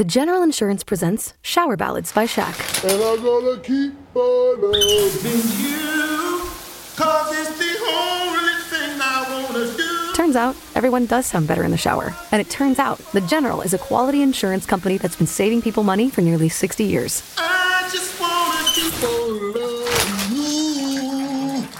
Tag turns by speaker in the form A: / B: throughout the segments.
A: The General Insurance presents Shower Ballads by Shaq.
B: And I'm gonna keep on loving
C: you. Cause it's the only thing I wanna do.
A: Turns out, everyone does sound better in the shower. And it turns out, The General is a quality insurance company that's been saving people money for nearly 60 years.
C: I just wanna keep on loving.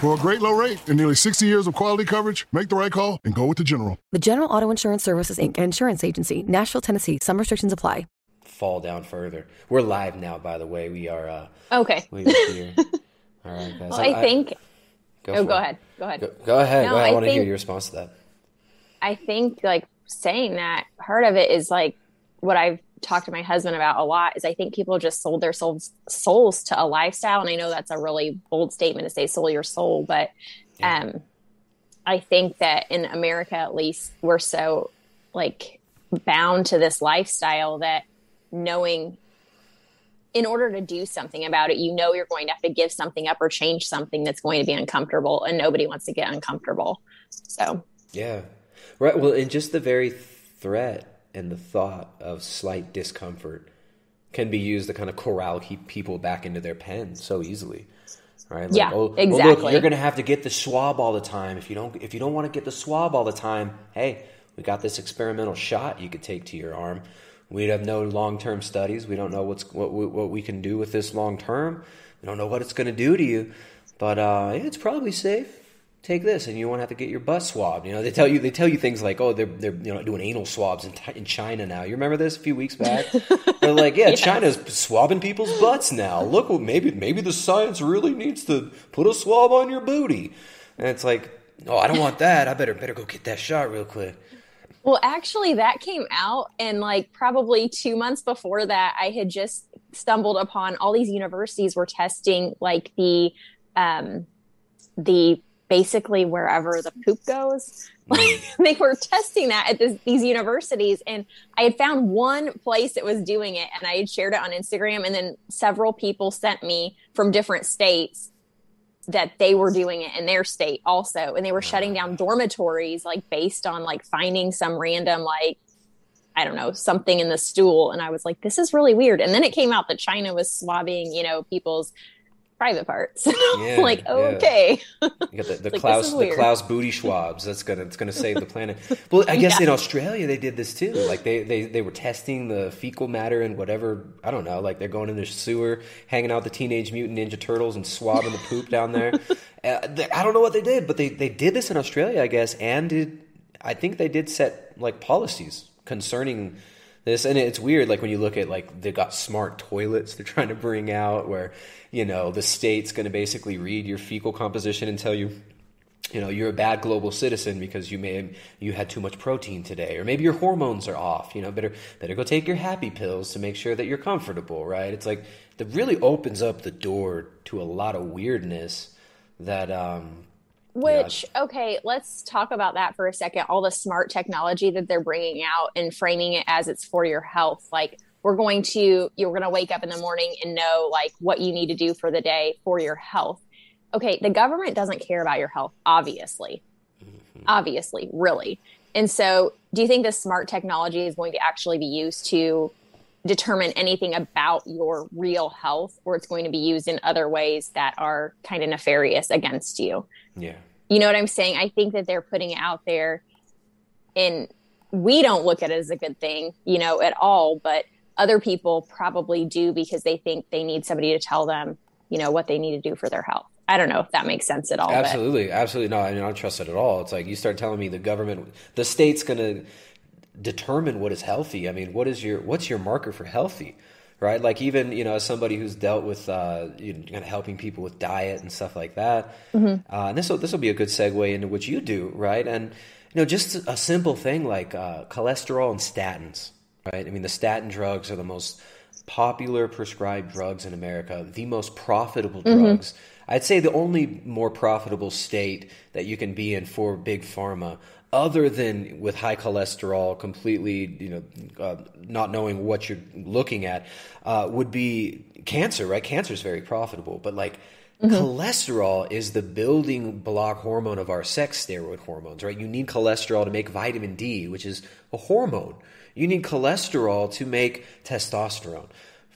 B: For a great low rate and nearly 60 years of quality coverage, make the right call and go with the General.
A: The General Auto Insurance Services, Inc., an insurance agency, Nashville, Tennessee. Some restrictions apply.
D: Fall down further. We're live now, by the way. We are. Uh,
E: Okay.
D: we are here. All right, guys.
E: Well, I think.
D: Go
E: oh, go ahead. Go ahead.
D: Go, go ahead.
E: No,
D: go ahead. I,
E: I
D: want to hear your response to that.
E: I think like saying that part of it is like what I've talked to my husband about a lot is I think people just sold their souls souls to a lifestyle, and I know that's a really bold statement to say sold your soul, but um, I think that in America at least we're so like bound to this lifestyle that knowing in order to do something about it, you know you're going to have to give something up or change something that's going to be uncomfortable, and nobody wants to get uncomfortable. So
D: Yeah. Right. Well, and just the very threat and the thought of slight discomfort can be used to kind of corral keep people back into their pen so easily. Right? Like,
E: Yeah,
D: oh, Well, look,
E: exactly.
D: you're going to have to get the swab all the time. If you don't, if you don't want to get the swab all the time, hey, we got this experimental shot you could take to your arm. We have no long-term studies. We don't know what's what we, what we can do with this long term. We don't know what it's going to do to you, but uh, it's probably safe take this and you won't have to get your butt swabbed. You know, they tell you they tell you things like, oh, they're they're you know doing anal swabs in, in China now. You remember this a few weeks back? they're like, yeah, China's swabbing people's butts now. Look, well, maybe maybe the science really needs to put a swab on your booty. And it's like, oh, I don't want that. I better better go get that shot real quick.
E: Well, actually, that came out, and like probably two months before that, I had just stumbled upon all these universities were testing like the, um, the basically wherever the poop goes. Mm. Like they were testing that at this, these universities, and I had found one place that was doing it, and I had shared it on Instagram, and then several people sent me from different states that they were doing it in their state also and they were shutting down dormitories like based on like finding some random like i don't know something in the stool and i was like this is really weird. And then it came out that china was swabbing you know people's private parts
D: Yeah,
E: like
D: yeah.
E: okay
D: You got the, the
E: Like,
D: Klaus the. Klaus booty swabs. That's gonna it's gonna save the planet. Well, I guess
E: Yeah.
D: in Australia they did this too. Like they, they they were testing the fecal matter and whatever. I don't know. Like they're going in the sewer, hanging out with the Teenage Mutant Ninja Turtles and swabbing the poop down there. Uh, they, I don't know what they did, but they they did this in Australia, I guess, and did I think they did set like policies concerning this and it's weird like when you look at like they've got smart toilets they're trying to bring out where you know the state's going to basically read your fecal composition and tell you you know you're a bad global citizen because you may you had too much protein today or maybe your hormones are off you know better better go take your happy pills to make sure that you're comfortable right? It's like that really opens up the door to a lot of weirdness that um
E: Which, okay, let's talk about that for a second. All the smart technology that they're bringing out and framing it as it's for your health. Like, we're going to, you're going to wake up in the morning and know, like, what you need to do for the day for your health. Okay, the government doesn't care about your health, obviously. Mm-hmm. Obviously, really. And so, do you think this smart technology is going to actually be used to determine anything about your real health, or it's going to be used in other ways that are kind of nefarious against you?
D: Yeah
E: You know what I'm saying? I think that they're putting it out there and we don't look at it as a good thing, you know, at all, but other people probably do because they think they need somebody to tell them, you know, what they need to do for their health. I don't know if that makes sense at all. but-
D: Absolutely, absolutely not. I mean, I don't trust it at all. It's like you start telling me the government, the state's going to determine what is healthy. I mean, what is your what's your marker for healthy, right? Like even you know, as somebody who's dealt with uh, you know, kind of helping people with diet and stuff like that, uh, and this will this will be a good segue into what you do, right? And you know, just a simple thing like uh, cholesterol and statins, right? I mean, the statin drugs are the most popular prescribed drugs in America, the most profitable drugs. I'd say the only more profitable state that you can be in for big pharma, other than with high cholesterol, completely, you know, uh, not knowing what you're looking at, uh, would be cancer. Right? Cancer is very profitable, but like Mm-hmm. Cholesterol is the building block hormone of our sex steroid hormones, right? You need cholesterol to make vitamin D, which is a hormone. You need cholesterol to make testosterone.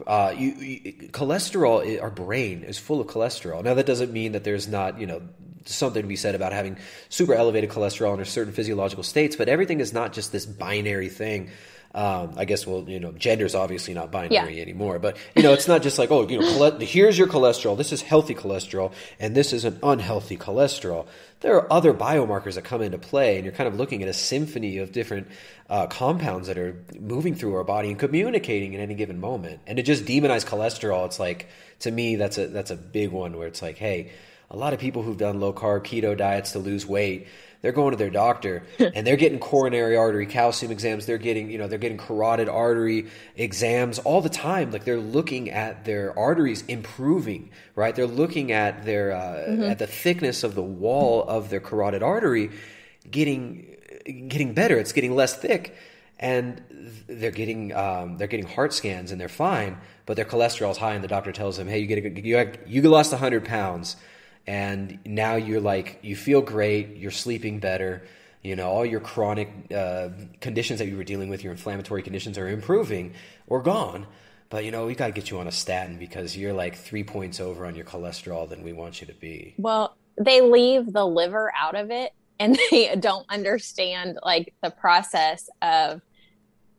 D: Uh, you, you, cholesterol, our brain is full of cholesterol. Now, that doesn't mean that there's not, you know, something to be said about having super elevated cholesterol under certain physiological states, but everything is not just this binary thing. Um, I guess, well, you know, gender is obviously not binary yeah. anymore, but you know, it's not just like, oh, you know, here's your cholesterol. This is healthy cholesterol, and this is an unhealthy cholesterol. There are other biomarkers that come into play, and you're kind of looking at a symphony of different uh, compounds that are moving through our body and communicating at any given moment. And to just demonize cholesterol, it's like to me, that's a that's a big one where it's like, hey, a lot of people who've done low carb keto diets to lose weight they're going to their doctor and they're getting coronary artery calcium exams. They're getting you know they're getting carotid artery exams all the time. Like they're looking at their arteries improving right? They're looking at their uh, mm-hmm. at the thickness of the wall of their carotid artery getting getting better. It's getting less thick and they're getting um, they're getting heart scans and they're fine but their cholesterol's high and the doctor tells them hey you get a, you, you lost 100 pounds and now you're like you feel great you're sleeping better you know all your chronic uh, conditions that you were dealing with your inflammatory conditions are improving or gone. But you know we got to get you on a statin because you're like three points over on your cholesterol than we want you to be.
E: Well they leave the liver out of it and they don't understand like the process of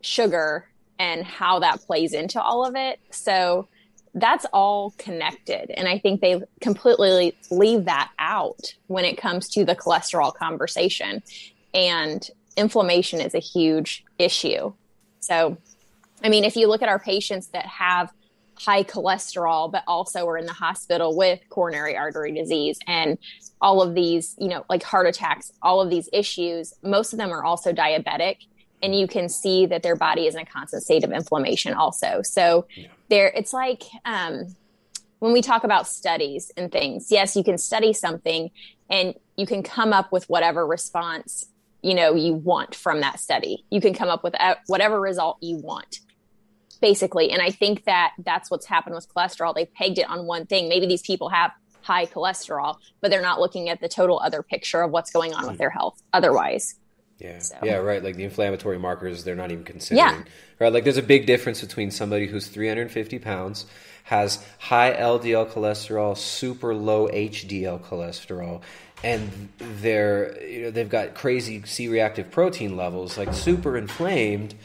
E: sugar and how that plays into all of it. So that's all connected. And I think they completely leave that out when it comes to the cholesterol conversation. And inflammation is a huge issue. So, I mean, if you look at our patients that have high cholesterol, but also are in the hospital with coronary artery disease and all of these, you know, like heart attacks, all of these issues, most of them are also diabetic and you can see that their body is in a constant state of inflammation also. So yeah. there it's like um, when we talk about studies and things yes you can study something and you can come up with whatever response you know you want from that study. You can come up with whatever result you want basically. And i think that that's what's happened with cholesterol. They pegged it on one thing. Maybe these people have high cholesterol but they're not looking at the total other picture of what's going on with hmm. their health otherwise
D: yeah. So. Yeah, right. Like the inflammatory markers, they're not even considering. Yeah. Right. Like there's a big difference between somebody who's 350 pounds, has high LDL cholesterol, super low HDL cholesterol, and they're you know they've got crazy C-reactive protein levels, like super inflamed.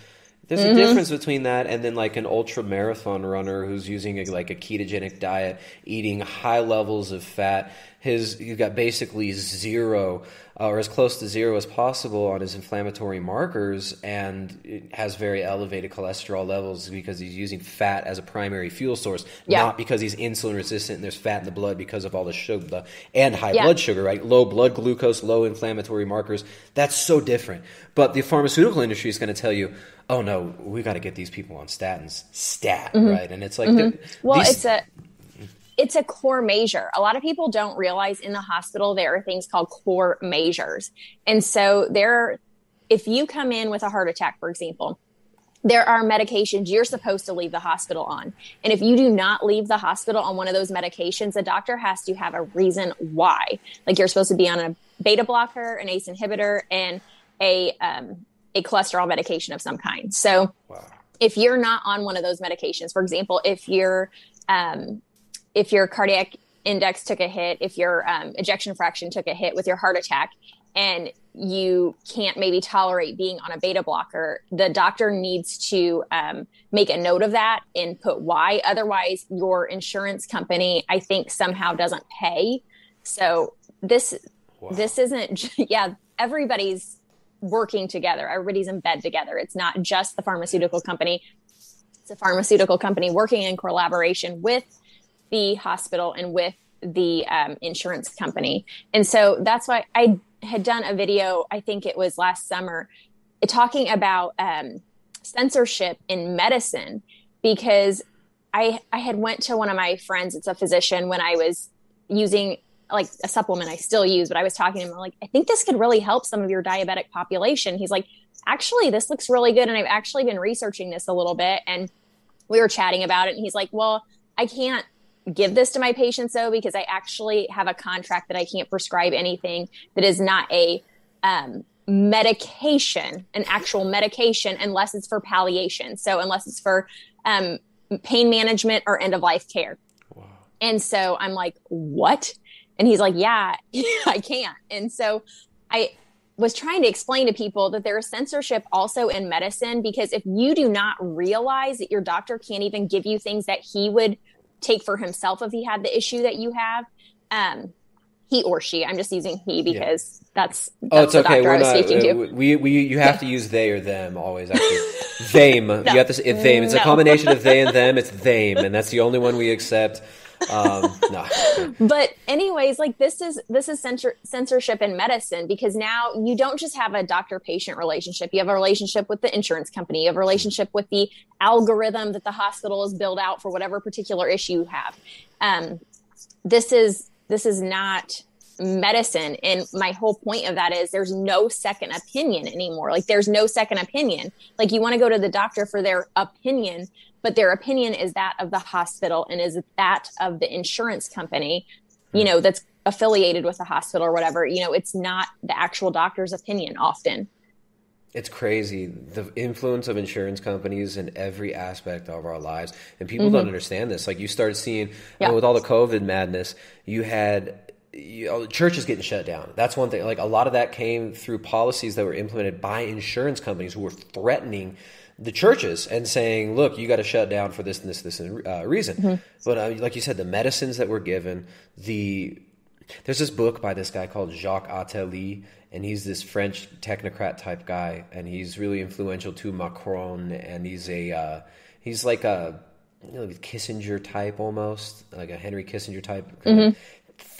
D: There's mm-hmm. a difference between that and then like an ultra marathon runner who's using a, like a ketogenic diet, eating high levels of fat. His you've got basically zero uh, or as close to zero as possible on his inflammatory markers and has very elevated cholesterol levels because he's using fat as a primary fuel source, yeah. not because he's insulin resistant and there's fat in the blood because of all the sugar and high yeah. blood sugar, right? Low blood glucose, low inflammatory markers. That's so different. But the pharmaceutical industry is going to tell you, oh no, we got to get these people on statins, stat, mm-hmm. right? And it's like, mm-hmm.
E: well, these, it's a it's a core measure. A lot of people don't realize in the hospital there are things called core measures. And so there if you come in with a heart attack for example, there are medications you're supposed to leave the hospital on. And if you do not leave the hospital on one of those medications, the doctor has to have a reason why. Like you're supposed to be on a beta blocker, an ACE inhibitor, and a um, a cholesterol medication of some kind. So wow. if you're not on one of those medications, for example, if you're um, if your cardiac index took a hit, if your um, ejection fraction took a hit with your heart attack, and you can't maybe tolerate being on a beta blocker, the doctor needs to um, make a note of that and put why. Otherwise, your insurance company, I think, somehow doesn't pay. So this wow. this isn't yeah. Everybody's working together. Everybody's in bed together. It's not just the pharmaceutical company. It's a pharmaceutical company working in collaboration with the hospital and with the um, insurance company. And so that's why I had done a video, I think it was last summer, talking about um, censorship in medicine because I I had went to one of my friends, it's a physician, when I was using like a supplement I still use, but I was talking to him like, I think this could really help some of your diabetic population. He's like, actually, this looks really good. And I've actually been researching this a little bit. And we were chatting about it. And he's like, well, I can't give this to my patients though because I actually have a contract that I can't prescribe anything that is not a um, medication, an actual medication, unless it's for palliation. So unless it's for um, pain management or end of life care. Wow. And so I'm like, what? And he's like, yeah, I can't. And so I was trying to explain to people that there is censorship also in medicine because if you do not realize that your doctor can't even give you things that he would take for himself if he had the issue that you have, um, he or she. I'm just using he because yeah. that's, that's
D: oh, it's okay. We're not, uh, we, we, you have to use they or them always. Actually, them. no. You have to say them. It's no. a combination of they and them. It's them, and that's the only one we accept. Um, no.
E: But anyways, like this is this is censor- censorship in medicine because now you don't just have a doctor patient relationship. You have a relationship with the insurance company. You have a relationship with the algorithm that the hospital has built out for whatever particular issue you have. Um, this is this is not medicine. And my whole point of that is there's no second opinion anymore. Like there's no second opinion. Like you want to go to the doctor for their opinion but their opinion is that of the hospital and is that of the insurance company you know that's affiliated with the hospital or whatever. You know it's not the actual doctor's opinion often.
D: It's crazy. The influence of insurance companies in every aspect of our lives. And people mm-hmm. don't understand this. Like you started seeing yeah. you know, with all the covid madness you had you know, churches getting shut down that's one thing like a lot of that came through policies that were implemented by insurance companies who were threatening the churches and saying, "Look, you got to shut down for this and this this uh, reason." Mm-hmm. But uh, like you said, the medicines that were given, the there's this book by this guy called Jacques Attali, and he's this French technocrat type guy, and he's really influential to Macron, and he's a uh, he's like a you know, Kissinger type almost, like a Henry Kissinger type. Mm-hmm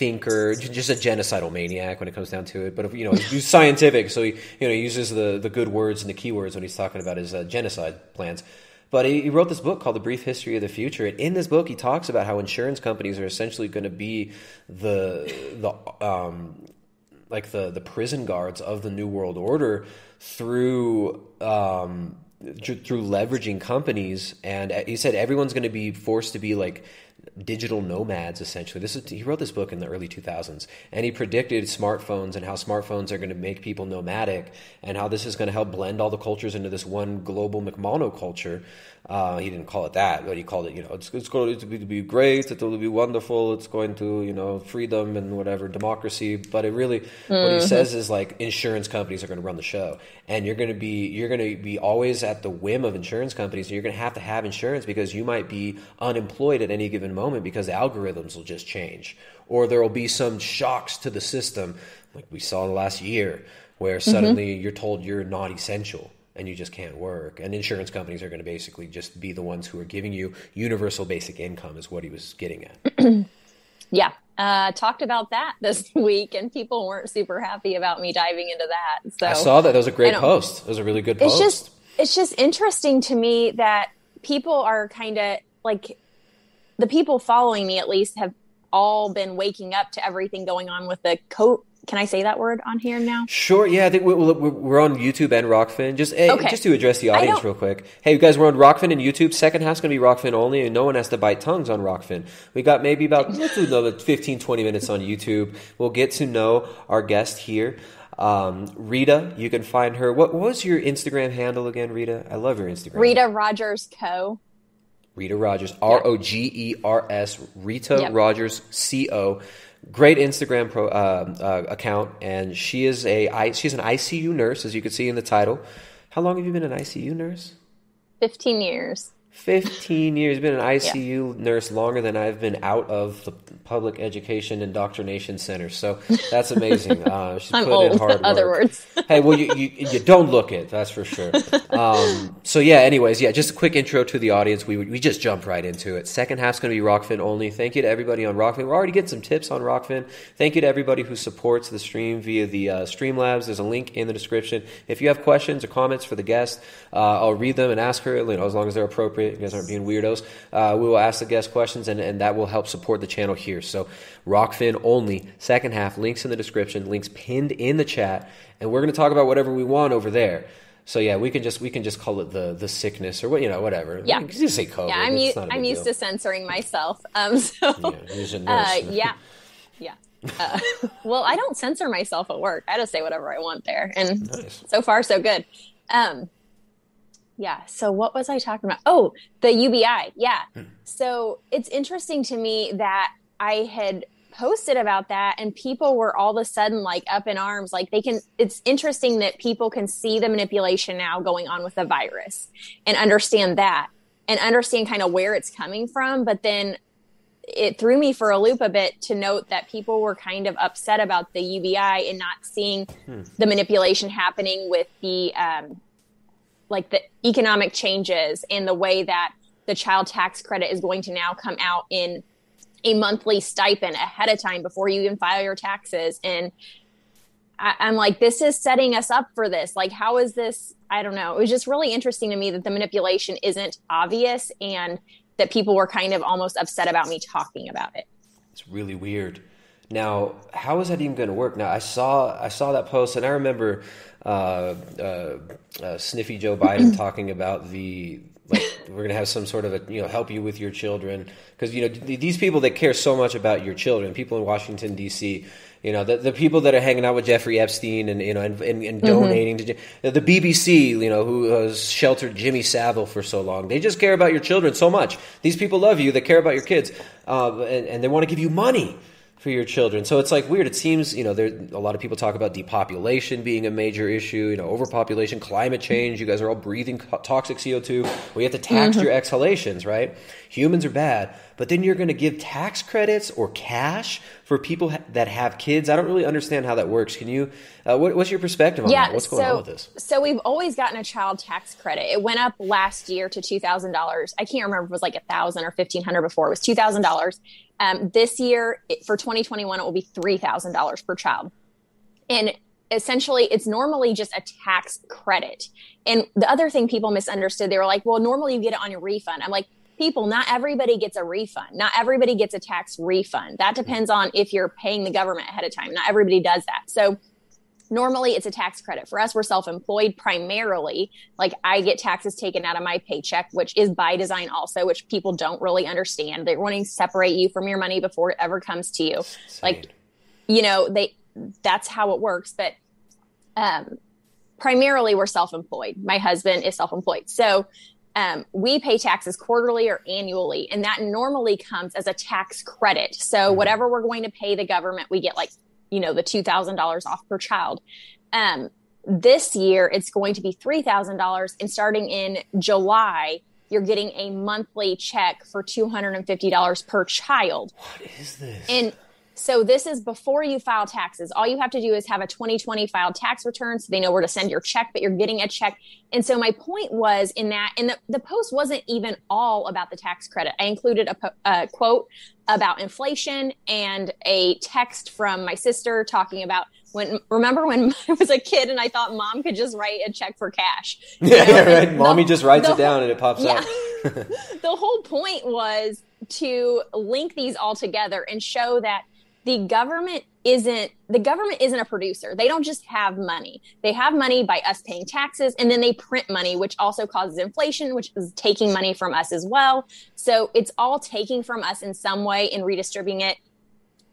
D: thinker, just a genocidal maniac when it comes down to it. But if, you know, he's scientific, so he you know he uses the the good words and the keywords when he's talking about his uh, genocide plans. But he, he, wrote this book called The Brief History of the Future, and in this book he talks about how insurance companies are essentially going to be the the um, like the the prison guards of the New World Order through. Um, through leveraging companies and he said everyone's going to be forced to be like digital nomads essentially this is he wrote this book in the early 2000s and he predicted smartphones and how smartphones are going to make people nomadic and how this is going to help blend all the cultures into this one global mcmonoculture uh, he didn't call it that, but he called it, you know, it's, it's going to be, to be great, it will be wonderful, it's going to, you know, freedom and whatever, democracy. But it really, mm-hmm. what he mm-hmm. says is like insurance companies are going to run the show. And you're going to be, you're going to be always at the whim of insurance companies. And you're going to have to have insurance because you might be unemployed at any given moment because the algorithms will just change. Or there will be some shocks to the system, like we saw the last year, where mm-hmm. suddenly mm-hmm. you're told you're not essential and you just can't work. And insurance companies are going to basically just be the ones who are giving you universal basic income, is what he was getting at.
E: yeah. Uh, talked about that this week, and people weren't super happy about me diving into that. So
D: I saw that. That was a great post. It was a really good post.
E: It's just, it's just interesting to me that people are kind of like the people following me, at least, have all been waking up to everything going on with the coat can I say that word on here now?
D: Sure. Yeah, I think we're, we're on YouTube and Rokfin. Just hey, okay. just to address the audience real quick. Hey, you guys, we're on Rokfin and YouTube. Second half's going to be Rokfin only, and no one has to bite tongues on Rokfin. We got maybe about let's do another 15, 20 minutes on YouTube. We'll get to know our guest here. Um, Rita, you can find her. What, what was your Instagram handle again, Rita? I love your Instagram.
E: Rita Rogers Co.
D: Rita Rogers, R O G E R S, Rita yep. Rogers C O great Instagram pro, uh, uh, account, and she is a she's an ICU nurse, as you can see in the title. How long have you been an ICU nurse?
E: Fifteen years.
D: 15 years been an ICU yeah. nurse longer than I've been out of the public education indoctrination center. So that's amazing. Uh, she's
E: I'm put old, in hard work. Other words.
D: hey, well, you, you, you, don't look it, that's for sure. Um, so yeah, anyways, yeah, just a quick intro to the audience. We, we just jumped right into it. Second half's going to be Rokfin only. Thank you to everybody on Rokfin. We're already getting some tips on Rokfin. Thank you to everybody who supports the stream via the uh, Streamlabs. There's a link in the description. If you have questions or comments for the guest, uh, I'll read them and ask her, you know, as long as they're appropriate you guys aren't being weirdos. Uh, we will ask the guest questions, and, and that will help support the channel here. So, Rokfin only, second half, links in the description, links pinned in the chat, and we're going to talk about whatever we want over there. So yeah, we can just we can just call it the the sickness or what you know whatever.
E: Yeah.
D: You can just say COVID.
E: Yeah, I'm, u- I'm used
D: deal.
E: to censoring myself. Um, so
D: Yeah, he's a nurse.
E: uh, yeah, yeah. Uh, well, I don't censor myself at work. I just say whatever I want there, and
D: Nice.
E: so far so good. Um, yeah. So what was I talking about? Oh, the UBI. Yeah. So it's interesting to me that I had posted about that and people were all of a sudden like up in arms. Like they can it's interesting that people can see the manipulation now going on with the virus and understand that and understand kind of where it's coming from. But then it threw me for a loop a bit to note that people were kind of upset about the UBI and not seeing the manipulation happening with the um, like the economic changes and the way that the child tax credit is going to now come out in a monthly stipend ahead of time before you even file your taxes and I, i'm like this is setting us up for this like how is this i don't know it was just really interesting to me that the manipulation isn't obvious and that people were kind of almost upset about me talking about it
D: It's really weird. Now, how is that even going to work? Now, I saw I saw that post, and I remember uh, uh, uh, Sniffy Joe Biden talking about the like we're going to have some sort of a you know help you with your children because you know these people that care so much about your children, people in Washington D.C. You know the, the people that are hanging out with Jeffrey Epstein and you know and, and, and donating to the BBC, you know who has sheltered Jimmy Savile for so long. They just care about your children so much. These people love you. They care about your kids, uh, and, and they want to give you money for your children. So it's like weird. It seems, you know, there a lot of people talk about depopulation being a major issue, you know, overpopulation, climate change. You guys are all breathing co- toxic CO2. We have to tax your exhalations, right? Humans are bad. But then you're going to give tax credits or cash for people ha- that have kids. I don't really understand how that works. Can you, uh, what, what's your perspective on that? What's going
E: so,
D: on with this?
E: So we've always gotten a child tax credit. It went up last year to two thousand dollars. I can't remember if it was like a thousand or fifteen hundred before. It was two thousand dollars. Um, this year for 2021, it will be three thousand dollars per child. And essentially, it's normally just a tax credit. And the other thing people misunderstood, they were like, "Well, normally you get it on your refund." I'm like. People, not everybody gets a refund. Not everybody gets a tax refund. That depends on if you're paying the government ahead of time. Not everybody does that. So, normally it's a tax credit for us. We're self-employed primarily. Like i get taxes taken out of my paycheck which is by design also which people don't really understand. They're wanting to separate you from your money before it ever comes to you. Like you know they that's how it works. But um primarily we're self-employed. My husband is self-employed. So um, we pay taxes quarterly or annually and that normally comes as a tax credit. So whatever we're going to pay the government we get like you know the $2000 off per child um, this year it's going to be $3000 and starting in july you're getting a monthly check for $250 per child
D: What is this?
E: and so this is before you file taxes. All you have to do is have a 2020 filed tax return so they know where to send your check, but you're getting a check. And so my point was in that, and the, the post wasn't even all about the tax credit. I included a, po- a quote about inflation and a text from my sister talking about when, remember when I was a kid and I thought mom could just write a check for cash. You
D: yeah,
E: know,
D: right.
E: the-
D: Mommy just writes
E: the
D: it down and it pops
E: Yeah.
D: up.
E: the whole point was to link these all together and show that the government isn't the government isn't a producer. They don't just have money. They have money by us paying taxes and then they print money which also causes inflation which is taking money from us as well. So it's all taking from us in some way and redistributing it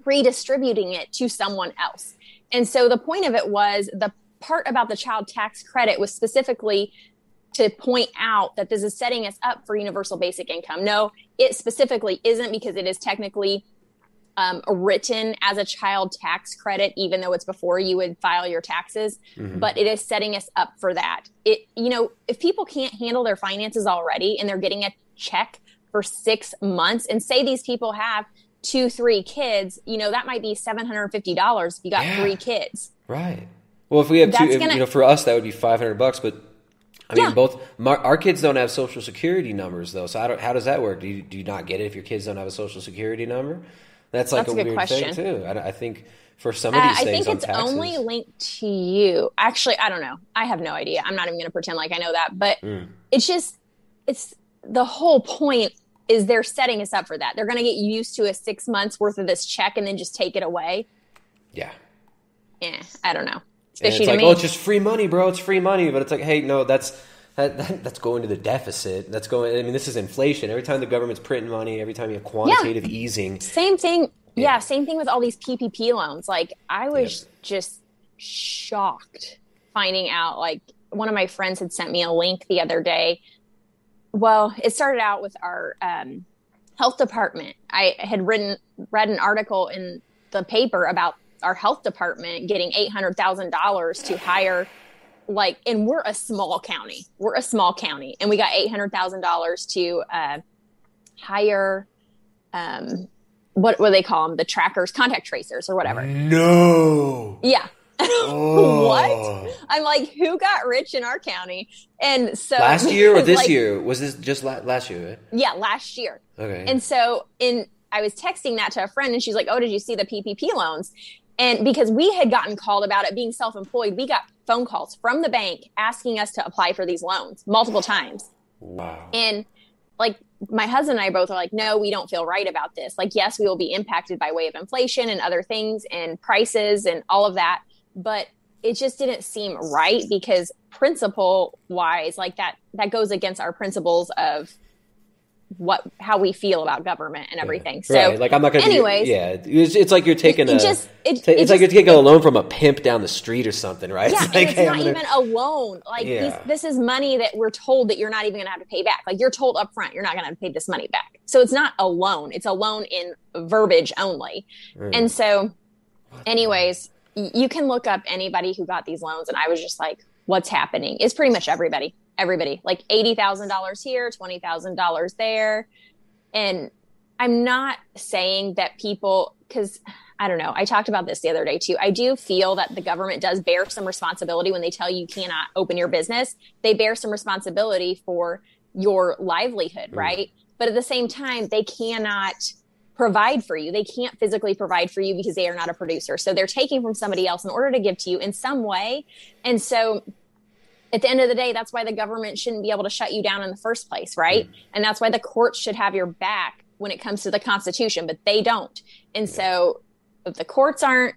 E: redistributing it to someone else. And so the point of it was the part about the child tax credit was specifically to point out that this is setting us up for universal basic income. No, it specifically isn't because it is technically um, written as a child tax credit, even though it's before you would file your taxes. But it is setting us up for that. It, you know, if people can't handle their finances already and they're getting a check for six months, and say these people have two, three kids, you know, that might be seven hundred and fifty dollars if you got
D: Yeah.
E: three kids.
D: Right. Well, if we have two,
E: That's
D: if,
E: gonna-
D: you know, for us that would be five hundred bucks. But I mean,
E: Yeah.
D: both my, our kids don't have social security numbers though. So I don't, how does that work? Do you, do you not get it if your kids don't have a social security number? That's like
E: That's
D: a,
E: a good
D: weird thing too. I, I think for some of
E: Uh,
D: these
E: I think it's
D: taxes,
E: only linked to you. Actually, I don't know. I have no idea. I'm not even going to pretend like I know that. But
D: Mm.
E: it's just, it's the whole point is they're setting us up for that. They're going to get used to a six months worth of this check and then just take it away.
D: yeah.
E: Yeah, I don't know. It's
D: it's like, oh, it's just free money, bro. It's free money. But it's like, hey, no, that's that, that, that's going to the deficit. That's going. I mean, this is inflation. Every time the government's printing money, every time you have quantitative easing,
E: Same thing. Yeah.
D: Yeah.
E: same thing with all these PPP loans. Like I was just shocked finding out like one of my friends had sent me a link the other day. Well, it started out with our um, health department. I had written read an article in the paper about our health department getting eight hundred thousand dollars to hire like and we're a small county. We're a small county and we got eight hundred thousand dollars to uh, hire um what what do they call them the trackers contact tracers or whatever
D: no.
E: yeah
D: Oh.
E: what i'm like who got rich in our county and so
D: Last year or this
E: like,
D: year? Was this just la- last year? Right?
E: yeah last year
D: Okay.
E: and so in I was texting that to a friend and she's like, "Oh, did you see the PPP loans?" And because we had gotten called about it being self-employed, we got phone calls from the bank asking us to apply for these loans multiple times.
D: wow.
E: And like my husband and I both are like, "No, we don't feel right about this. Like, yes, we will be impacted by way of inflation and other things and prices and all of that, but it just didn't seem right because principle wise like that that goes against our principles of what how we feel about government and everything. So
D: right. Like I'm not gonna. do-
E: anyways,
D: yeah. It's, it's like you're taking
E: it
D: a.
E: just- it-
D: it's like you're taking a loan from a pimp down the street or something, right?
E: yeah,
D: It's like,
E: it's
D: hey,
E: not
D: gonna-
E: even a loan. Like
D: Yeah.
E: these, this is money that we're told that you're not even to have to pay back. Like you're told up front, you're not going to have to pay this money back. So it's not a loan. It's a loan in verbiage only. Mm. And so, anyways, you can look up anybody who got these loans, and I was just like, "What's happening?" It's pretty much everybody. Everybody, like eighty thousand dollars here, twenty thousand dollars there, and I'm not saying that people because I don't know. I talked about this the other day too. I do feel that the government does bear some responsibility when they tell you you cannot open your business. They bear some responsibility for your livelihood, mm. right? But at the same time, they cannot provide for you. They can't physically provide for you because they are not a producer. So they're taking from somebody else in order to give to you in some way. And so at the end of the day, that's why the government shouldn't be able to shut you down in the first place, right? And that's why the courts should have your back when it comes to the Constitution, but they don't. And so if the courts aren't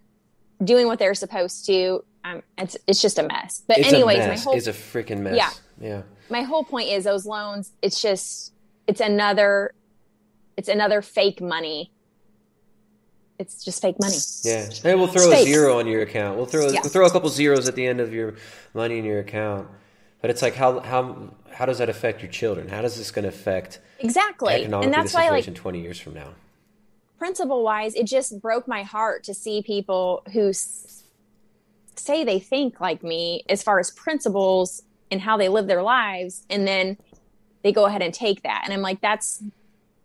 E: doing what they're supposed to, um, it's it's just a mess. But
D: It's
E: anyways,
D: a
E: my whole
D: It's a freaking mess.
E: Yeah.
D: Yeah.
E: my whole point is those loans. It's just it's another it's another fake money. It's just fake money.
D: Yeah. Hey, we'll throw a
E: Fake.
D: zero on your account. We'll throw
E: Yeah.
D: we'll throw a couple zeros at the end of your money in your account. But it's like how how how does that affect your children? How does this going to affect
E: Exactly, and that's why like
D: situation 20 years from now?
E: principle wise, it just broke my heart to see people who s- say they think like me as far as principles and how they live their lives, and then they go ahead and take that. And I'm like, that's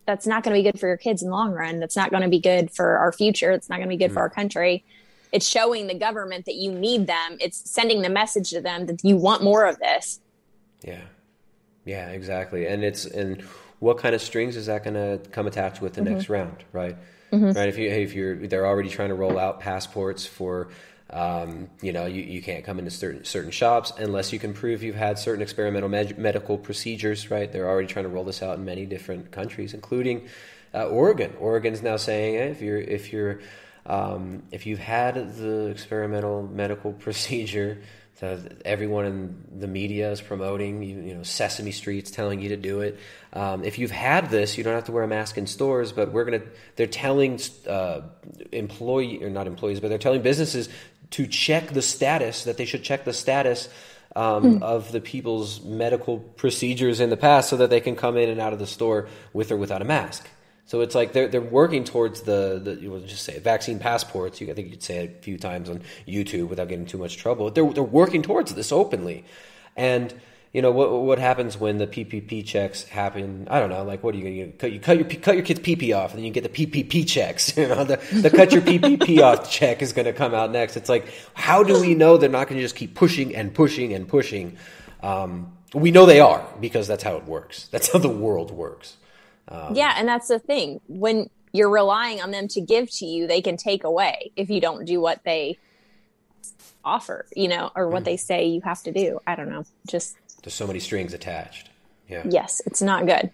E: that's not going to be good for your kids in the long run. That's not going to be good for our future. It's not going to be good for our country. It's showing the government that you need them. It's sending the message to them that you want more of this.
D: Yeah. Yeah, exactly. And it's and what kind of strings is that going to come attached with the
E: Mm-hmm.
D: next round, right? Right. If you if you're they're already trying to roll out passports for, um, you know, you, you can't come into certain certain shops unless you can prove you've had certain experimental med- medical procedures, right? They're already trying to roll this out in many different countries, including uh, Oregon. Oregon's now saying hey, if you're if you're um, if you've had the experimental medical procedure, so everyone in the media is promoting, you, you know, Sesame Street's telling you to do it. Um, if you've had this, you don't have to wear a mask in stores, but we're gonna. They're telling uh, employee or not employees, but they're telling businesses to check the status that they should check the status um, of the people's medical procedures in the past, so that they can come in and out of the store with or without a mask. So it's like they're they're working towards the the you will just say it, vaccine passports. You I think you'd say it a few times on YouTube without getting too much trouble. They're they're working towards this openly, and you know what what happens when the PPP checks happen? I don't know. Like what are you going to cut you cut your cut your kid's PP off, and then you get the PPP checks. You know the the cut your PPP off check is going to come out next. It's like how do we know they're not going to just keep pushing and pushing and pushing? Um, we know they are because that's how it works. That's how the world works.
E: yeah, and that's the thing. When you're relying on them to give to you, they can take away if you don't do what they offer, you know, or what they say you have to do. I don't know. Just
D: There's so many strings attached. Yeah.
E: yes, it's not good.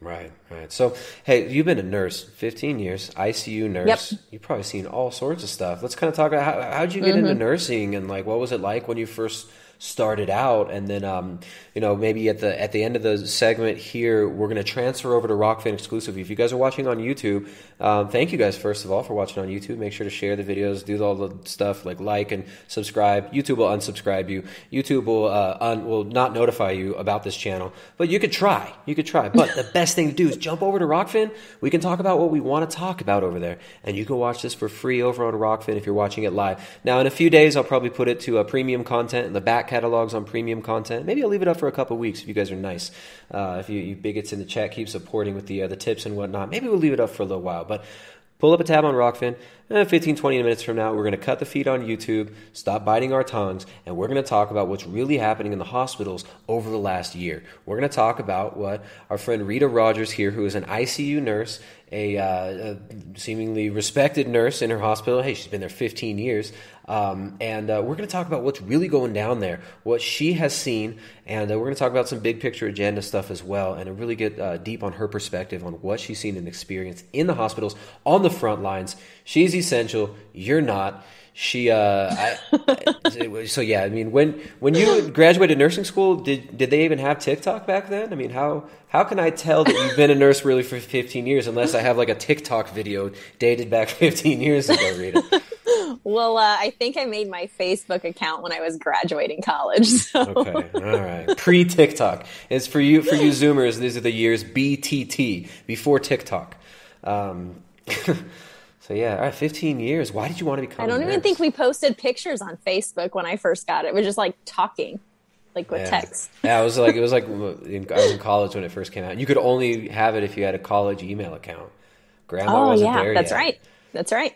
D: Right, right. So, hey, you've been a nurse 15 years, ICU nurse.
E: Yep.
D: You've probably seen all sorts of stuff. Let's kind of talk about how, how'd you get
E: Mm-hmm.
D: into nursing and like what was it like when you first started out and then um, you know maybe at the at the end of the segment here we're going to transfer over to rokfin exclusive if you guys are watching on youtube um, thank you guys first of all for watching on youtube. Make sure to share the videos do all the stuff like like and subscribe. Youtube will unsubscribe you. Youtube will uh, un, will not notify you about this channel. But you could try. You could try. But the best thing to do is jump over to rokfin we can talk about what we want to talk about over there. And you can watch this for free over on rokfin if you're watching it live. Now in a few days i'll probably put it to a premium content in the back catalogs on premium content. Maybe i'll leave it up for a couple weeks if you guys are nice. Uh, if you, you bigots in the chat keep supporting with the uh, the tips and whatnot maybe we'll leave it up for a little while. But pull up a tab on rokfin. Eh, 15 20 minutes from now we're going to cut the feed on youtube stop biting our tongues and we're going to talk about what's really happening in the hospitals over the last year. We're going to talk about what our friend rita rogers here who is an icu nurse a, uh, a seemingly respected nurse in her hospital. Hey she's been there 15 years um, and uh, we're going to talk about what's really going down there, what she has seen, and uh, we're going to talk about some big picture agenda stuff as well, and really get uh, deep on her perspective on what she's seen and experienced in the hospitals on the front lines. She's essential. You're not. She, uh, I, so yeah. I mean, when when you graduated nursing school, did did they even have TikTok back then? I mean, how how can I tell that you've been a nurse really for 15 years unless I have like a TikTok video dated back 15 years ago, Rita?
E: Well, uh, I think I made my Facebook account when I was graduating college. So.
D: Okay, all right. Pre TikTok. It's for you for you Zoomers. These are the years BTT before TikTok. Um, so yeah, all right. Fifteen years. Why did you want to become?
E: I don't even
D: nurse?
E: think we posted pictures on Facebook when I first got it. It was just like talking, like with
D: Yeah.
E: text.
D: Yeah, it was like it was like in, I was in college when it first came out. You could only have it if you had a college email account. Grandma
E: Oh
D: wasn't
E: yeah,
D: there
E: that's
D: yet.
E: right. That's right.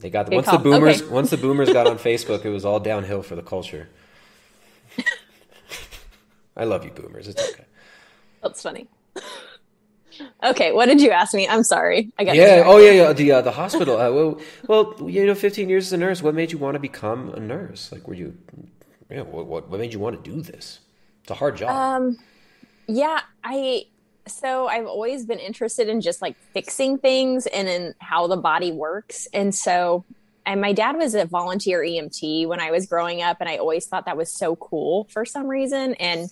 D: They got
E: Good
D: once
E: call.
D: the boomers
E: Okay.
D: once the boomers got on Facebook, it was all downhill for the culture. I love you, boomers. It's okay.
E: That's funny. okay, what did you ask me? I'm sorry. I got
D: Yeah. Oh, yeah. Yeah. The uh, the hospital. Uh, well, well, you know, 15 years as a nurse. What made you want to become a nurse? Like, were you? Yeah. What what, what made you want to do this? It's a hard job.
E: Um, yeah, I so I've always been interested in just like fixing things and in how the body works. And so and my dad was a volunteer EMT when I was growing up and I always thought that was so cool for some reason. And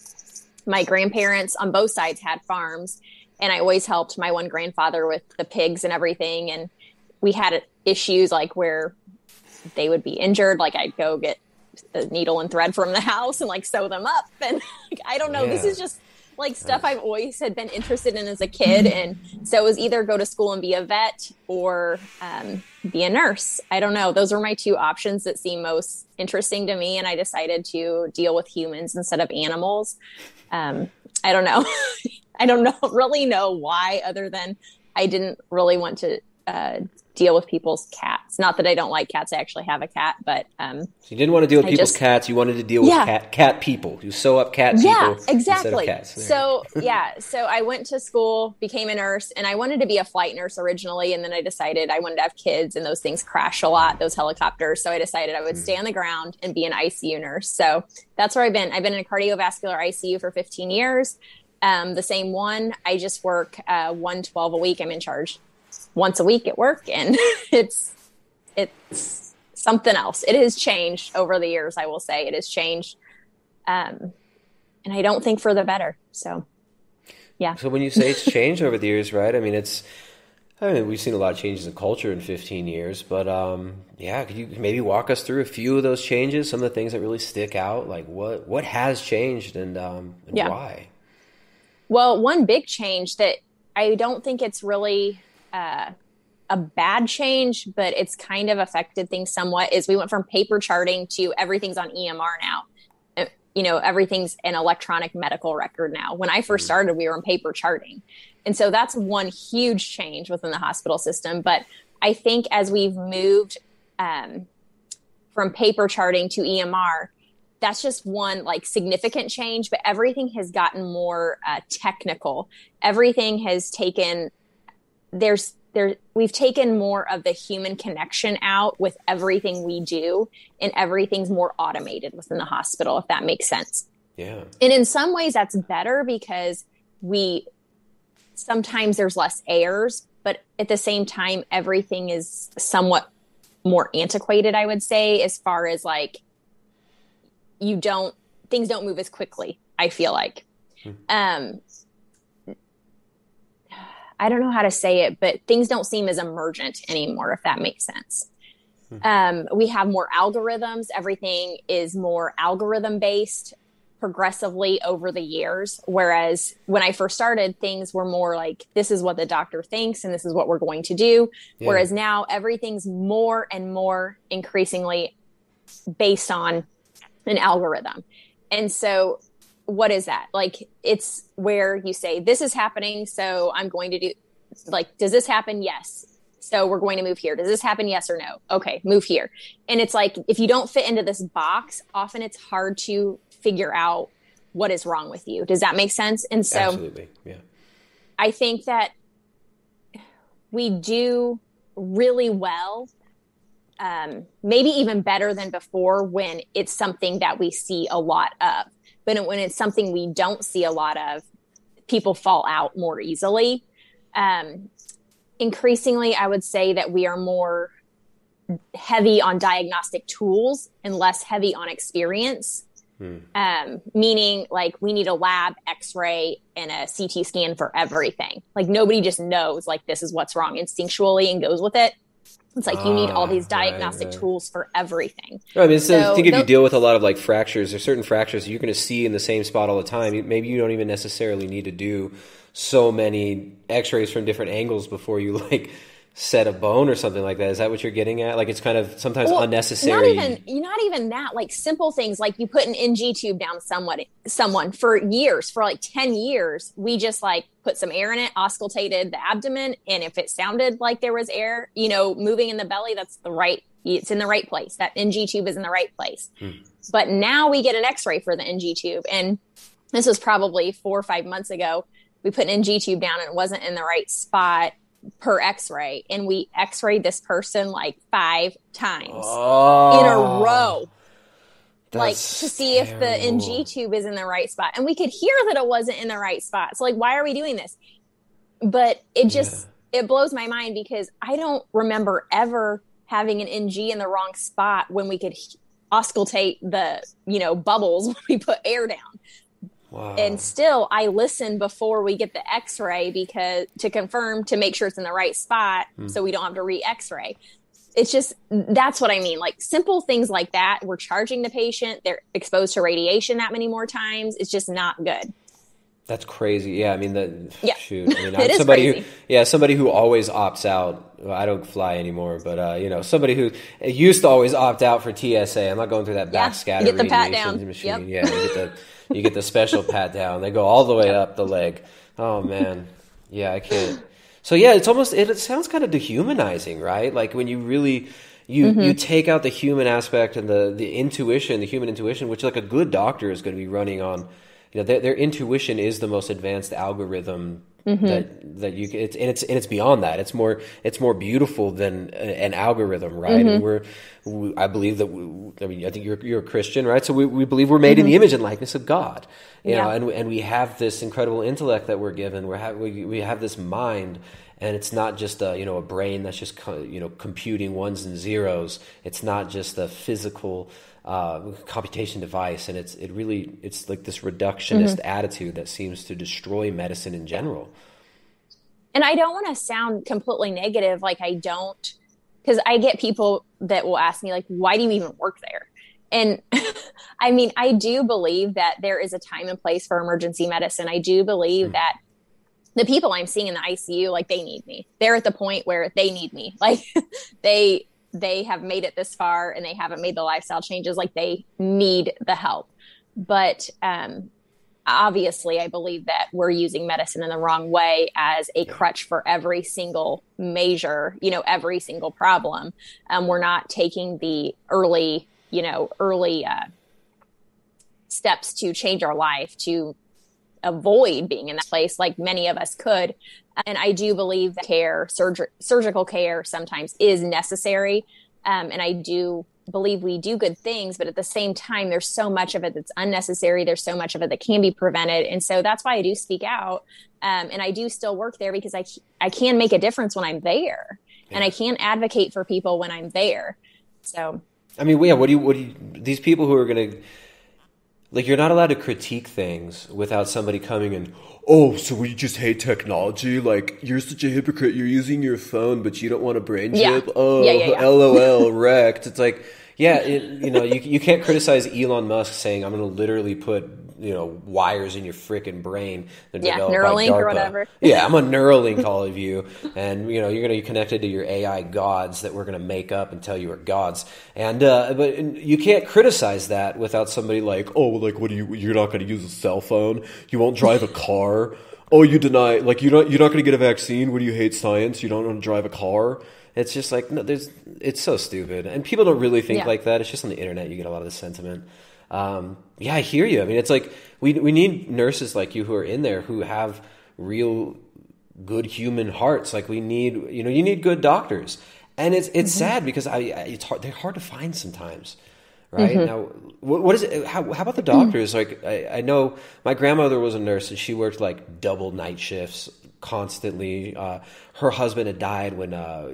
E: my grandparents on both sides had farms and I always helped my one grandfather with the pigs and everything. And we had issues like where they would be injured like I'd go get a needle and thread from the house and like sew them up. And like, I don't know. This is just like stuff I've always had been interested in as a kid and so it was either go to school and be a vet or um, be a nurse. I don't know. Those were my two options that seemed most interesting to me and I decided to deal with humans instead of animals. Um, I don't know. I don't know really know why, other than I didn't really want to uh, deal with people's cats. Not that I don't like cats. I actually have a cat, but um,
D: so you didn't want to deal with
E: I
D: people's
E: just-
D: cats. You wanted to deal with cat cat people. You sew up cat people.
E: yeah,
D: instead of
E: exactly.
D: cats.
E: So yeah, so I went to school, became a nurse, and I wanted to be a flight nurse originally, and then I decided I wanted to have kids, and those things crash a lot, those helicopters. So I decided I would stay on the ground and be an ICU nurse. So that's where I've been. I've been in a cardiovascular ICU for 15 years. Um, the same one. I just work uh, one 12 a week. I'm in charge once a week at work, and it's it's something else. It has changed over the years. I will say it has changed. Um, and I don't think for the better. So, yeah.
D: So when you say it's changed over the years, right? I mean, it's. I mean, we've seen a lot of changes in culture in 15 years, but um, yeah, could you maybe walk us through a few of those changes, some of the things that really stick out? Like what what has changed and um, and
E: Yeah.
D: why?
E: Well, one big change that I don't think it's really uh, a bad change, but it's kind of affected things somewhat is we went from paper charting to everything's on EMR now. Uh, You know, everything's an electronic medical record now. When I first started, we were in paper charting. And so that's one huge change within the hospital system. But I think as we've moved um, from paper charting to EMR, that's just one like significant change but everything has gotten more uh, technical everything has taken there's there we've taken more of the human connection out with everything we do and everything's more automated within the hospital if that makes sense
D: Yeah.
E: and in some ways that's better because we sometimes there's less errors, but at the same time, everything is somewhat more antiquated, I would say, as far as like you don't things don't move as quickly, I feel like. Hmm. Um I don't know how to say it, but things don't seem as emergent anymore, if that makes sense. Hmm. Um, we have more algorithms. Everything is more algorithm based progressively over the years. Whereas when I first started, things were more like, this is what the doctor thinks and this is what we're going to do. Yeah. Whereas now everything's more and more increasingly based on an algorithm. And so, what is that? Like, it's where you say, this is happening. So I'm going to do, like, does this happen? Yes. So we're going to move here. Does this happen? Yes or no? Okay, move here. And it's like, if you don't fit into this box, often it's hard to figure out what is wrong with you. Does that make sense? And so
D: Absolutely. Yeah.
E: I think that we do really well um, maybe even better than before when it's something that we see a lot of. But when it's something we don't see a lot of, people fall out more easily. Um, increasingly, I would say that we are more heavy on diagnostic tools and less heavy on experience. Hmm. Um, meaning like we need a lab x-ray and a ct scan for everything like nobody just knows like this is what's wrong instinctually and goes with it it's like you need all these ah, diagnostic right, right. tools for everything.
D: I mean, so, I think if you deal with a lot of like fractures, there's certain fractures you're going to see in the same spot all the time. Maybe you don't even necessarily need to do so many X-rays from different angles before you like set a bone or something like that. Is that what you're getting at? Like it's kind of sometimes well, unnecessary.
E: Not even not even that. Like simple things like you put an NG tube down someone someone for years, for like 10 years, we just like put some air in it, auscultated the abdomen, and if it sounded like there was air, you know, moving in the belly, that's the right it's in the right place. That NG tube is in the right place. Hmm. But now we get an x-ray for the NG tube and this was probably 4 or 5 months ago. We put an NG tube down and it wasn't in the right spot per x-ray and we x-rayed this person like five times oh, in a row. Like to see terrible. if the ng tube is in the right spot. And we could hear that it wasn't in the right spot. So like why are we doing this? But it just yeah. it blows my mind because i don't remember ever having an ng in the wrong spot when we could auscultate the you know bubbles when we put air down Wow. And still, I listen before we get the X-ray because to confirm to make sure it's in the right spot, mm. so we don't have to re-X-ray. It's just that's what I mean. Like simple things like that. We're charging the patient; they're exposed to radiation that many more times. It's just not good.
D: That's crazy. Yeah, I mean, the
E: yeah.
D: shoot. I mean, I'm somebody crazy. who, yeah, somebody who always opts out. Well, I don't fly anymore, but uh, you know, somebody who used to always opt out for TSA. I'm not going through that backscatter
E: yeah, get the pat down.
D: machine. Yep. Yeah, you get the you get the special pat down. They go all the way up the leg. Oh man, yeah, I can't. So yeah, it's almost it, it sounds kind of dehumanizing, right? Like when you really you mm-hmm. you take out the human aspect and the the intuition, the human intuition, which like a good doctor is going to be running on. You know, their, their intuition is the most advanced algorithm Mm-hmm. that that you it's and it's and it's beyond that it's more it's more beautiful than an algorithm right mm-hmm. and we're we, i believe that we, i mean i think you're you're a christian right so we, we believe we're made mm-hmm. in the mm-hmm. image and likeness of god you yeah. know and and we have this incredible intellect that we're given We're have we, we have this mind and it's not just a you know a brain that's just you know computing ones and zeros it's not just a physical uh, computation device, and it's it really it's like this reductionist mm-hmm. attitude that seems to destroy medicine in general.
E: And I don't want to sound completely negative, like I don't, because I get people that will ask me like, "Why do you even work there?" And I mean, I do believe that there is a time and place for emergency medicine. I do believe mm. that the people I'm seeing in the ICU, like they need me. They're at the point where they need me. Like they they have made it this far and they haven't made the lifestyle changes like they need the help. But um, obviously i believe that we're using medicine in the wrong way as a crutch for every single measure you know every single problem. Um, we're not taking the early you know early uh, steps to change our life to avoid being in that place like many of us could and I do believe that care, surg- surgical care sometimes is necessary. Um, and I do believe we do good things, but at the same time, there's so much of it that's unnecessary. There's so much of it that can be prevented. And so that's why I do speak out. Um, and I do still work there because I, I can make a difference when I'm there yeah. and I can advocate for people when I'm there. So,
D: I mean, yeah, what do you, what do you, these people who are going to, like, you're not allowed to critique things without somebody coming and, oh, so we just hate technology? Like, you're such a hypocrite. You're using your phone, but you don't want a brain
E: yeah.
D: chip? Oh,
E: yeah, yeah,
D: LOL, wrecked. It's like, yeah, it, you know, you, you can't criticize Elon Musk saying, I'm going to literally put you know wires in your freaking brain.
E: Yeah, Neuralink or whatever.
D: yeah, I'm a Neuralink all of you, and you know you're going to be connected to your AI gods that we're going to make up and tell you are gods. And uh, but you can't criticize that without somebody like, oh, like what do you? You're not going to use a cell phone. You won't drive a car. oh, you deny like you're not you're not going to get a vaccine. What do you hate science? You don't want to drive a car. It's just like no, there's. It's so stupid, and people don't really think yeah. like that. It's just on the internet you get a lot of the sentiment um, yeah, I hear you. I mean, it's like we we need nurses like you who are in there who have real good human hearts. Like we need, you know, you need good doctors, and it's it's mm-hmm. sad because I, it's hard. They're hard to find sometimes. Right mm-hmm. now, what, what is it? How, how about the doctors? Mm-hmm. Like, I, I know my grandmother was a nurse and she worked like double night shifts constantly. Uh, her husband had died when uh,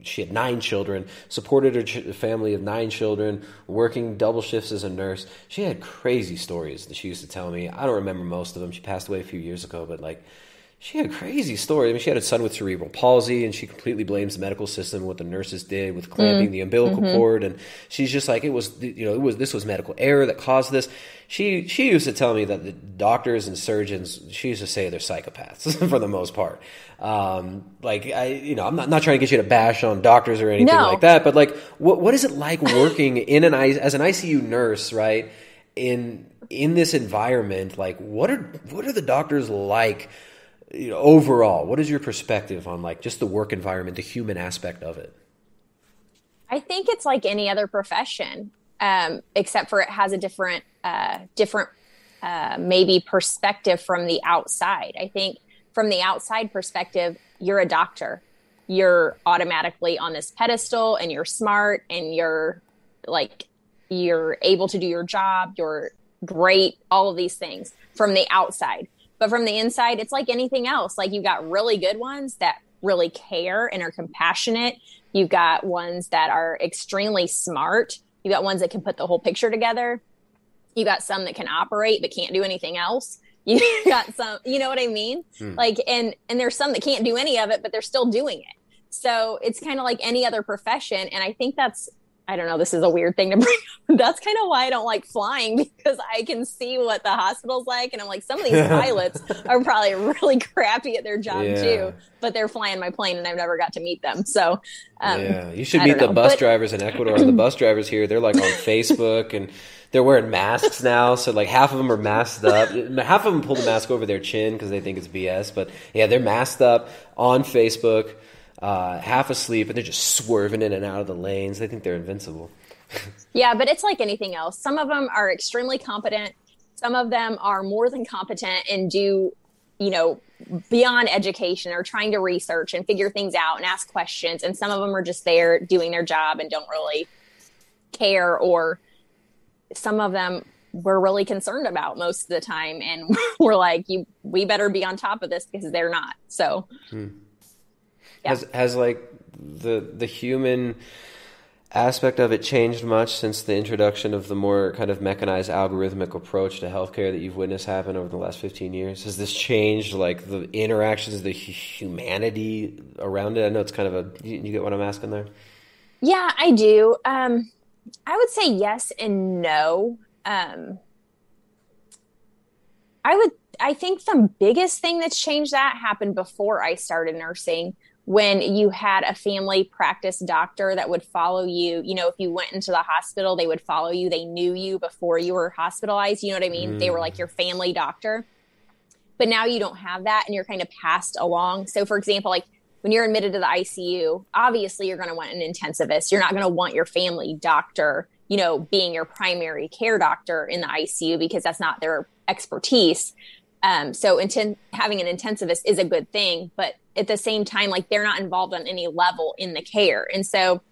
D: she had nine children, supported her ch- family of nine children, working double shifts as a nurse. She had crazy stories that she used to tell me. I don't remember most of them. She passed away a few years ago, but like she had a crazy story. I mean, she had a son with cerebral palsy, and she completely blames the medical system what the nurses did with clamping mm. the umbilical mm-hmm. cord. And she's just like, it was, you know, it was this was medical error that caused this. She she used to tell me that the doctors and surgeons, she used to say they're psychopaths for the most part. Um, like I, you know, I'm not not trying to get you to bash on doctors or anything no. like that, but like, what what is it like working in an as an ICU nurse, right? In in this environment, like, what are what are the doctors like? You know, overall, what is your perspective on like just the work environment, the human aspect of it?
E: I think it's like any other profession, um, except for it has a different, uh, different, uh, maybe perspective from the outside. I think from the outside perspective, you're a doctor. You're automatically on this pedestal, and you're smart, and you're like you're able to do your job. You're great. All of these things from the outside but from the inside, it's like anything else. Like you've got really good ones that really care and are compassionate. You've got ones that are extremely smart. You've got ones that can put the whole picture together. You got some that can operate but can't do anything else. You got some, you know what I mean? Hmm. Like, and and there's some that can't do any of it, but they're still doing it. So it's kind of like any other profession, and I think that's I don't know, this is a weird thing to bring up. That's kind of why I don't like flying because I can see what the hospital's like. And I'm like, some of these pilots are probably really crappy at their job yeah. too, but they're flying my plane and I've never got to meet them. So,
D: um, yeah, you should meet the bus but, drivers in Ecuador. the bus drivers here, they're like on Facebook and they're wearing masks now. So, like, half of them are masked up. Half of them pull the mask over their chin because they think it's BS. But yeah, they're masked up on Facebook uh, half asleep, and they're just swerving in and out of the lanes. They think they're invincible.
E: yeah, but it's like anything else. Some of them are extremely competent. Some of them are more than competent and do, you know, beyond education or trying to research and figure things out and ask questions. And some of them are just there doing their job and don't really care. Or some of them we're really concerned about most of the time. And we're like, you, we better be on top of this because they're not. So. Hmm
D: yeah. has has like the the human aspect of it changed much since the introduction of the more kind of mechanized algorithmic approach to healthcare that you've witnessed happen over the last 15 years? Has this changed like the interactions the humanity around it? I know it's kind of a you, you get what i'm asking there?
E: Yeah i do. Um i would say yes and no. Um i would i think the biggest thing that's changed that happened before i started nursing when you had a family practice doctor that would follow you you know if you went into the hospital they would follow you. They knew you before you were hospitalized. You know what i mean? Mm. they were like your family doctor. But now you don't have that and you're kind of passed along. So for example like when you're admitted to the icu obviously you're going to want an intensivist. You're not going to want your family doctor you know being your primary care doctor in the icu because that's not their expertise. Um, so inten- having an intensivist is a good thing, but at the same time, like they're not involved on any level in the care. And so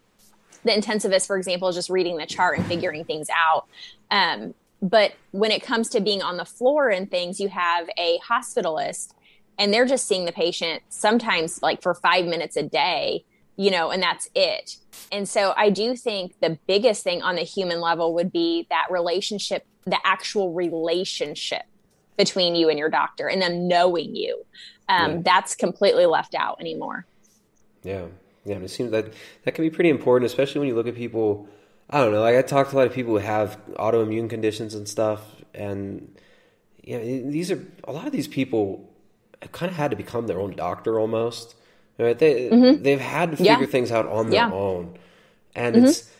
E: the intensivist, for example, is just reading the chart and figuring things out. Um, but when it comes to being on the floor and things, you have a hospitalist and they're just seeing the patient sometimes like for five minutes a day, you know, and that's it. And so I do think the biggest thing on the human level would be that relationship, the actual relationship between you and your doctor and them knowing you. Um, yeah. That's completely left out anymore.
D: Yeah. Yeah. And it seems that that can be pretty important, especially when you look at people. I don't know. Like I talk to a lot of people who have autoimmune conditions and stuff, and you know, these are a lot of these people have kind of had to become their own doctor almost. Right? They mm-hmm. they've had to figure yeah. things out on their yeah. own, and mm-hmm. it's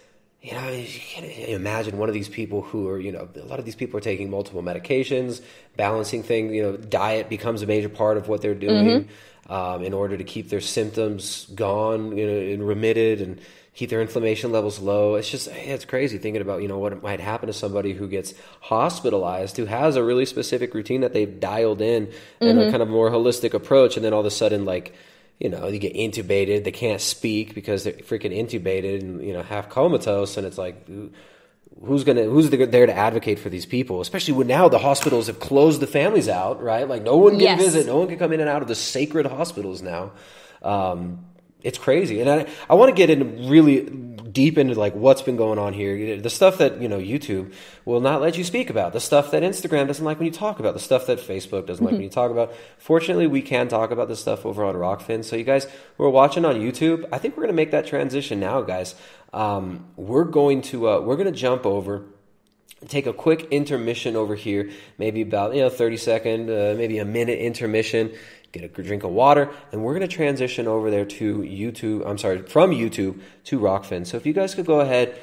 D: you know you can't imagine one of these people who are you know a lot of these people are taking multiple medications, balancing things. You know, diet becomes a major part of what they're doing mm-hmm. um, in order to keep their symptoms gone, you know, and remitted and keep their inflammation levels low. It's just it's crazy thinking about you know what might happen to somebody who gets hospitalized who has a really specific routine that they've dialed in mm-hmm. and a mm-hmm. kind of more holistic approach, and then all of a sudden like you know they get intubated, they can't speak because they're freaking intubated and you know half comatose, and it's like. Who's gonna? Who's there to advocate for these people? Especially when now the hospitals have closed the families out, right? Like no one can yes. visit, no one can come in and out of the sacred hospitals now. Um, it's crazy. And I, I want to get in really deep into like what's been going on here. The stuff that, you know, YouTube will not let you speak about, the stuff that Instagram doesn't like when you talk about, the stuff that Facebook doesn't mm-hmm. like when you talk about. Fortunately, we can talk about this stuff over on Rokfin. So you guys who are watching on YouTube, I think we're going to make that transition now, guys. Um, we're going to, uh, we're going to jump over take a quick intermission over here, maybe about you know 30 second, uh, maybe a minute intermission get a drink of water, and we're going to transition over there to YouTube. I'm sorry, from YouTube to Rokfin. So if you guys could go ahead,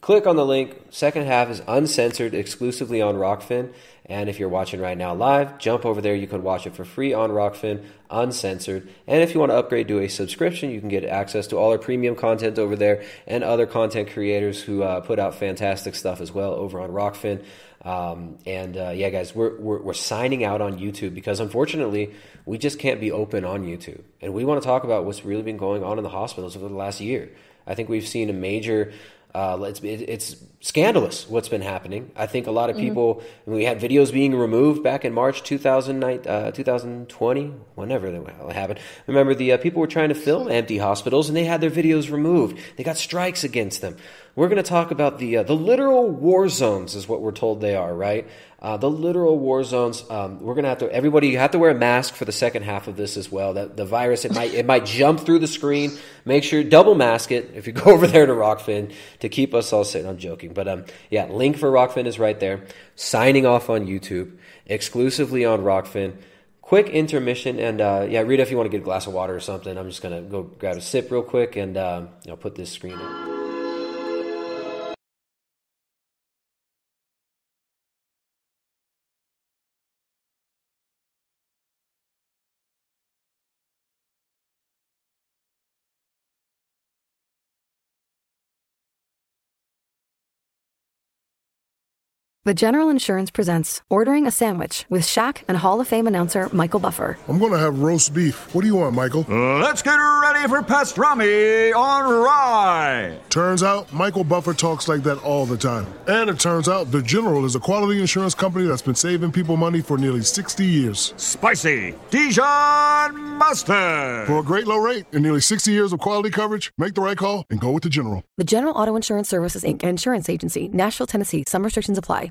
D: click on the link. Second half is uncensored, exclusively on Rokfin. And if you're watching right now live, jump over there. You can watch it for free on Rokfin, uncensored. And if you want to upgrade to a subscription, you can get access to all our premium content over there and other content creators who uh, put out fantastic stuff as well over on Rokfin. Um, and uh, yeah, guys, we're, we're, we're signing out on YouTube because unfortunately we just can't be open on YouTube. And we want to talk about what's really been going on in the hospitals over the last year. I think we've seen a major uh, it's, it's scandalous what's been happening. I think a lot of mm-hmm. people, mm-hmm. we had videos being removed back in March 2009, uh, 2020, whenever that happened. Remember, the uh, people were trying to film empty hospitals and they had their videos removed. They got strikes against them. We're going to talk about the, uh, the literal war zones, is what we're told they are, right? Uh, the literal war zones. Um, we're gonna have to. Everybody, you have to wear a mask for the second half of this as well. That the virus, it might it might jump through the screen. Make sure double mask it if you go over there to Rokfin to keep us all safe. I'm joking, but um, yeah, link for Rokfin is right there. Signing off on YouTube, exclusively on Rokfin. Quick intermission, and uh, yeah, Rita, if you want to get a glass of water or something, I'm just gonna go grab a sip real quick, and uh, I'll put this screen in.
A: The General Insurance presents Ordering a Sandwich with Shaq and Hall of Fame announcer Michael Buffer.
B: I'm going to have roast beef. What do you want, Michael?
F: Let's get ready for pastrami on rye.
B: Turns out Michael Buffer talks like that all the time. And it turns out The General is a quality insurance company that's been saving people money for nearly 60 years.
F: Spicy Dijon mustard.
B: For a great low rate and nearly 60 years of quality coverage, make the right call and go with The General.
A: The General Auto Insurance Services, Inc., Insurance Agency, Nashville, Tennessee. Some restrictions apply.